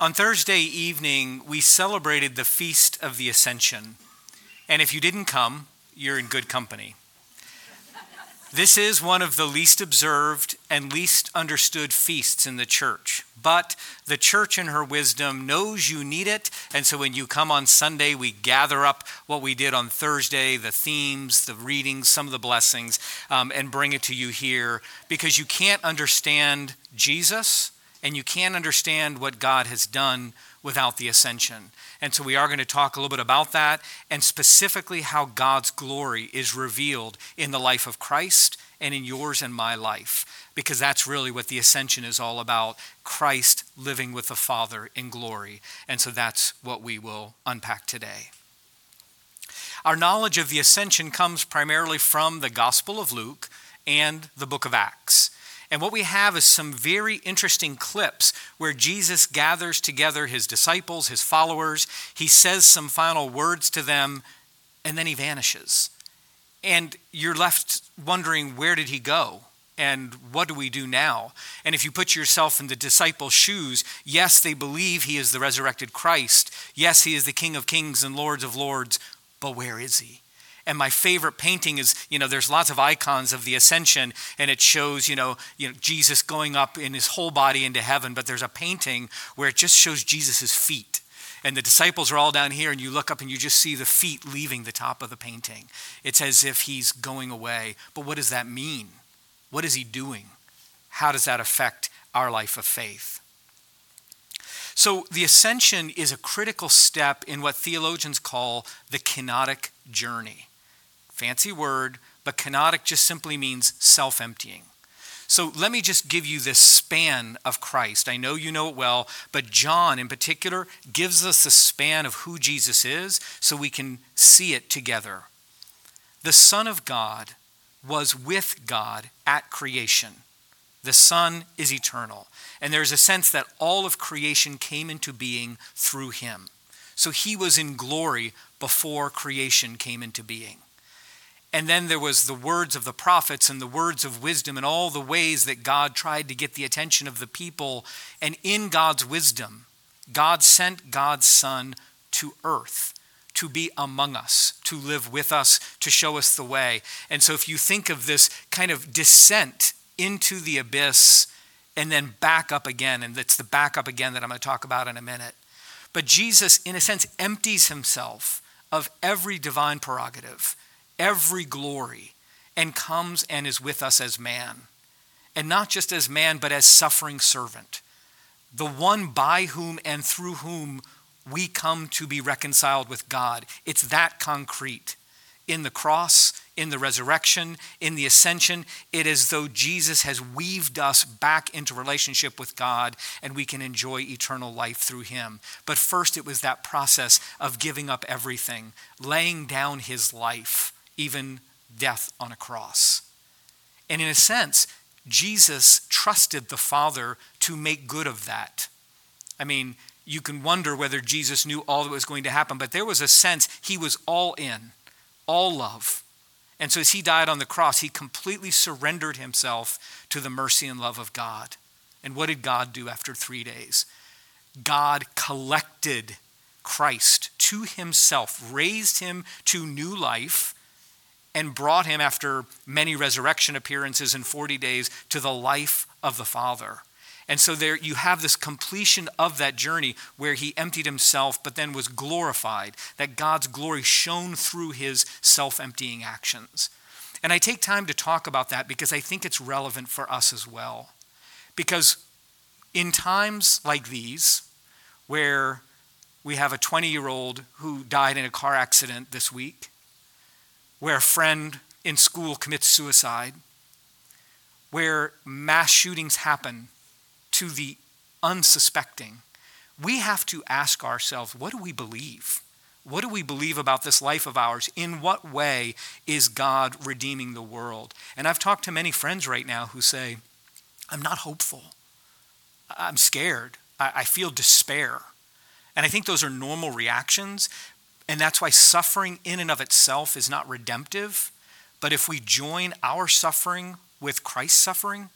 On Thursday evening, we celebrated the Feast of the Ascension. And if you didn't come, you're in good company. This is one of the least observed and least understood feasts in the church. But the church, in her wisdom, knows you need it. And so when you come on Sunday, we gather up what we did on Thursday the themes, the readings, some of the blessings, um, and bring it to you here because you can't understand Jesus and you can't understand what God has done without the ascension. And so we are going to talk a little bit about that and specifically how God's glory is revealed in the life of Christ and in yours and my life, because that's really what the ascension is all about Christ living with the Father in glory. And so that's what we will unpack today. Our knowledge of the ascension comes primarily from the Gospel of Luke and the book of Acts. And what we have is some very interesting clips where Jesus gathers together his disciples, his followers. He says some final words to them, and then he vanishes. And you're left wondering, where did he go? And what do we do now? And if you put yourself in the disciples' shoes, yes, they believe he is the resurrected Christ. Yes, he is the King of kings and Lords of lords. But where is he? And my favorite painting is, you know, there's lots of icons of the ascension, and it shows, you know, you know, Jesus going up in his whole body into heaven. But there's a painting where it just shows Jesus' feet. And the disciples are all down here, and you look up and you just see the feet leaving the top of the painting. It's as if he's going away. But what does that mean? What is he doing? How does that affect our life of faith? So, the ascension is a critical step in what theologians call the kenotic journey. Fancy word, but kenotic just simply means self emptying. So let me just give you this span of Christ. I know you know it well, but John in particular gives us the span of who Jesus is so we can see it together. The Son of God was with God at creation. The Son is eternal. And there's a sense that all of creation came into being through him. So he was in glory before creation came into being. And then there was the words of the prophets and the words of wisdom and all the ways that God tried to get the attention of the people. And in God's wisdom, God sent God's Son to earth to be among us, to live with us, to show us the way. And so if you think of this kind of descent into the abyss and then back up again, and it's the back up again that I'm going to talk about in a minute. But Jesus, in a sense, empties himself of every divine prerogative every glory and comes and is with us as man. And not just as man, but as suffering servant. The one by whom and through whom we come to be reconciled with God. It's that concrete. In the cross, in the resurrection, in the ascension, it is though Jesus has weaved us back into relationship with God and we can enjoy eternal life through him. But first, it was that process of giving up everything, laying down his life even death on a cross. And in a sense, Jesus trusted the Father to make good of that. I mean, you can wonder whether Jesus knew all that was going to happen, but there was a sense he was all in, all love. And so as he died on the cross, he completely surrendered himself to the mercy and love of God. And what did God do after three days? God collected Christ to himself, raised him to new life, and brought him, after many resurrection appearances in 40 days, to the life of the Father. And so there you have this completion of that journey where he emptied himself but then was glorified, that God's glory shone through his self emptying actions. And I take time to talk about that because I think it's relevant for us as well. Because in times like these, where we have a 20 year old who died in a car accident this week, where a friend in school commits suicide, where mass shootings happen to the unsuspecting, we have to ask ourselves what do we believe? What do we believe about this life of ours? In what way is God redeeming the world? And I've talked to many friends right now who say, I'm not hopeful. I'm scared. I, feel despair. And I think those are normal reactions, and that's why suffering in and of itself is not redemptive. But if we join our suffering with Christ's suffering,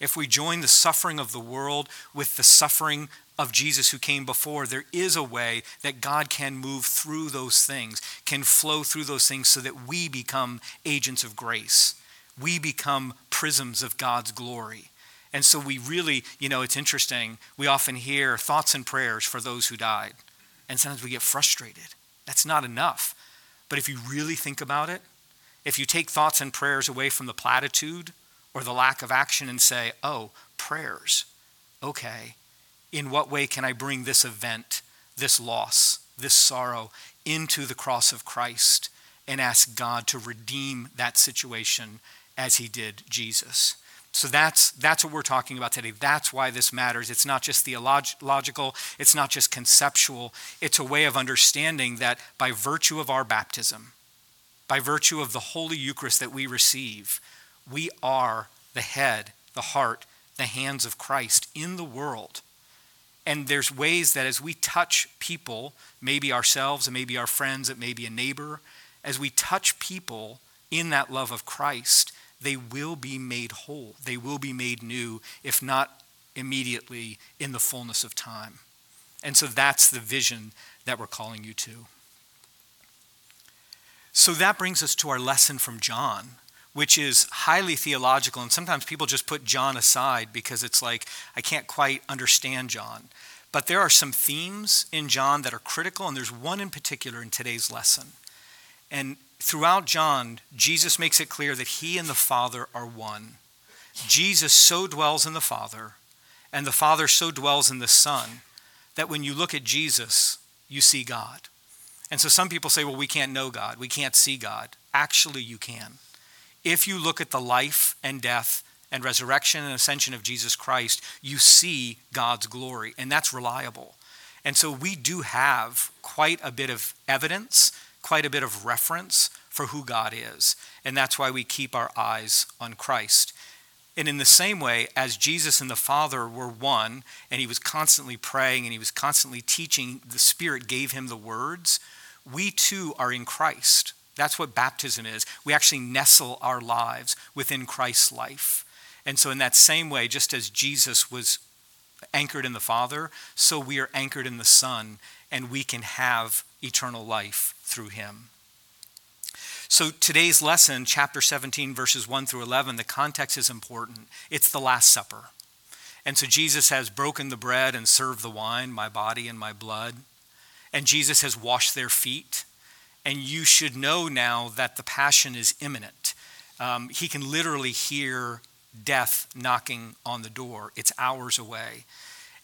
if we join the suffering of the world with the suffering of Jesus who came before, there is a way that God can move through those things, can flow through those things so that we become agents of grace. We become prisms of God's glory. And so we really, you know, it's interesting. We often hear thoughts and prayers for those who died. And sometimes we get frustrated. That's not enough. But if you really think about it, if you take thoughts and prayers away from the platitude or the lack of action and say, oh, prayers, okay, in what way can I bring this event, this loss, this sorrow into the cross of Christ and ask God to redeem that situation as he did Jesus? So that's, that's what we're talking about today. That's why this matters. It's not just theological, it's not just conceptual. It's a way of understanding that by virtue of our baptism, by virtue of the Holy Eucharist that we receive, we are the head, the heart, the hands of Christ in the world. And there's ways that as we touch people, maybe ourselves and maybe our friends, it may be a neighbor, as we touch people in that love of Christ, they will be made whole. They will be made new, if not immediately in the fullness of time. And so that's the vision that we're calling you to. So that brings us to our lesson from John which is highly theological. And sometimes people just put John aside because it's like, I can't quite understand John. But there are some themes in John that are critical, and there's one in particular in today's lesson. And throughout John, Jesus makes it clear that he and the Father are one. Jesus so dwells in the Father, and the Father so dwells in the Son, that when you look at Jesus, you see God. And so some people say, well, we can't know God, we can't see God. Actually, you can if you look at the life and death and resurrection and ascension of Jesus Christ, you see God's glory, and that's reliable. And so we do have quite a bit of evidence, quite a bit of reference for who God is. And that's why we keep our eyes on Christ. And in the same way, as Jesus and the Father were one, and he was constantly praying and he was constantly teaching, the Spirit gave him the words, we too are in Christ. That's what baptism is. We actually nestle our lives within Christ's life. And so, in that same way, just as Jesus was anchored in the Father, so we are anchored in the Son, and we can have eternal life through him. So, today's lesson, chapter 17, verses 1 through 11, the context is important. It's the Last Supper. And so, Jesus has broken the bread and served the wine, my body and my blood. And Jesus has washed their feet and you should know now that the passion is imminent. Um, he can literally hear death knocking on the door, it's hours away.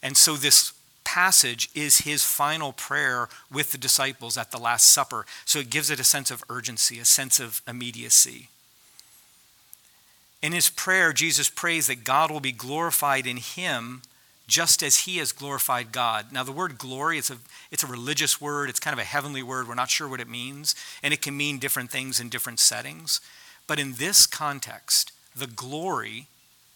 And so, this passage is his final prayer with the disciples at the Last Supper. So, it gives it a sense of urgency, a sense of immediacy. In his prayer, Jesus prays that God will be glorified in him just as he has glorified God. Now, the word glory, it's a, it's a religious word, it's kind of a heavenly word. We're not sure what it means, and it can mean different things in different settings. But in this context, the glory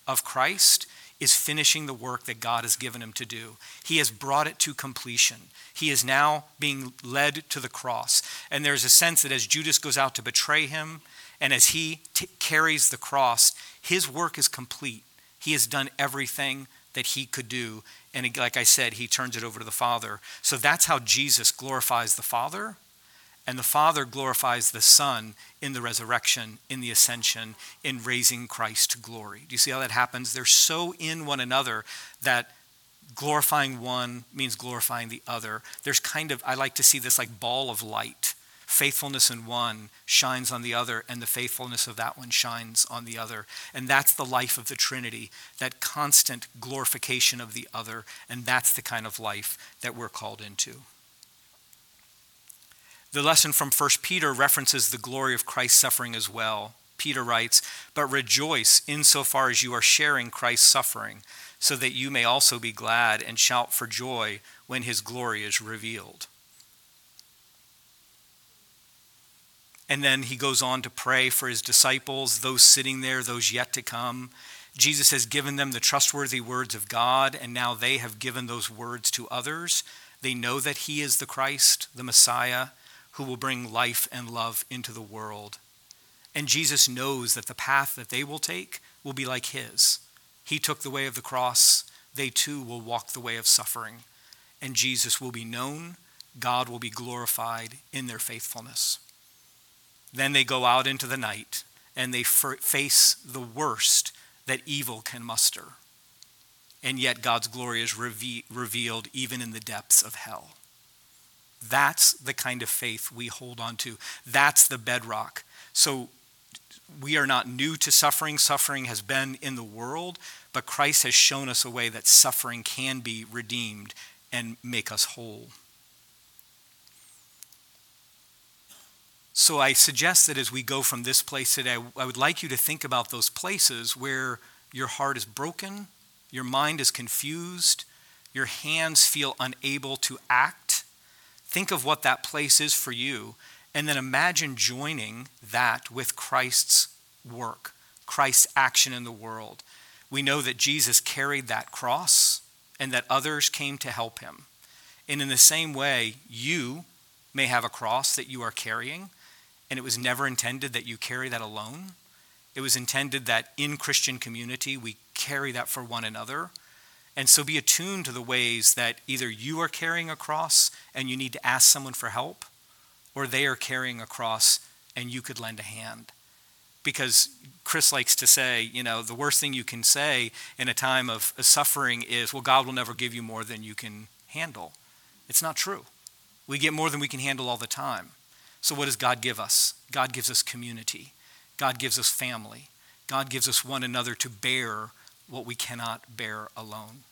of Christ is finishing the work that God has given him to do. He has brought it to completion. He is now being led to the cross. And there's a sense that as Judas goes out to betray him, and as he t- carries the cross, his work is complete. He has done everything that he could do. And like I said, he turns it over to the Father. So that's how Jesus glorifies the Father. And the Father glorifies the Son in the resurrection, in the ascension, in raising Christ to glory. Do you see how that happens? They're so in one another that glorifying one means glorifying the other. There's kind of, I like to see this like ball of light faithfulness in one shines on the other, and the faithfulness of that one shines on the other. And that's the life of the Trinity, that constant glorification of the other. And that's the kind of life that we're called into. The lesson from 1 Peter references the glory of Christ's suffering as well. Peter writes, But rejoice insofar as you are sharing Christ's suffering, so that you may also be glad and shout for joy when his glory is revealed. And then he goes on to pray for his disciples, those sitting there, those yet to come. Jesus has given them the trustworthy words of God, and now they have given those words to others. They know that he is the Christ, the Messiah, who will bring life and love into the world. And Jesus knows that the path that they will take will be like his. He took the way of the cross. They too will walk the way of suffering. And Jesus will be known, God will be glorified in their faithfulness. Then they go out into the night and they face the worst that evil can muster. And yet God's glory is reve- revealed even in the depths of hell. That's the kind of faith we hold on to. That's the bedrock. So we are not new to suffering. Suffering has been in the world, but Christ has shown us a way that suffering can be redeemed and make us whole. So I suggest that as we go from this place today, I would like you to think about those places where your heart is broken, your mind is confused, your hands feel unable to act. Think of what that place is for you, and then imagine joining that with Christ's work, Christ's action in the world. We know that Jesus carried that cross and that others came to help him. And in the same way, you may have a cross that you are carrying and it was never intended that you carry that alone. It was intended that in Christian community we carry that for one another. And so be attuned to the ways that either you are carrying a cross and you need to ask someone for help, or they are carrying a cross and you could lend a hand. Because Chris likes to say, you know, the worst thing you can say in a time of suffering is, well, God will never give you more than you can handle. It's not true. We get more than we can handle all the time. So, what does God give us? God gives us community, God gives us family, God gives us one another to bear what we cannot bear alone.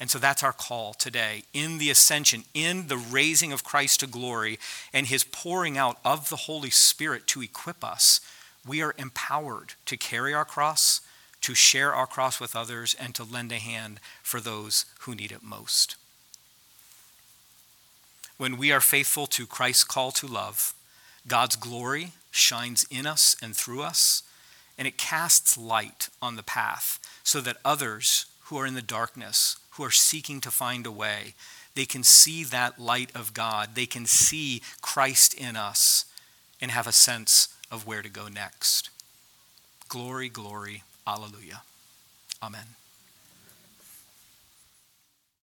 And so that's our call today in the ascension, in the raising of Christ to glory, and his pouring out of the Holy Spirit to equip us. We are empowered to carry our cross, to share our cross with others, and to lend a hand for those who need it most. When we are faithful to Christ's call to love, God's glory shines in us and through us, and it casts light on the path so that others who are in the darkness, who are seeking to find a way, they can see that light of God. They can see Christ in us and have a sense of where to go next. Glory, glory, alleluia. Amen.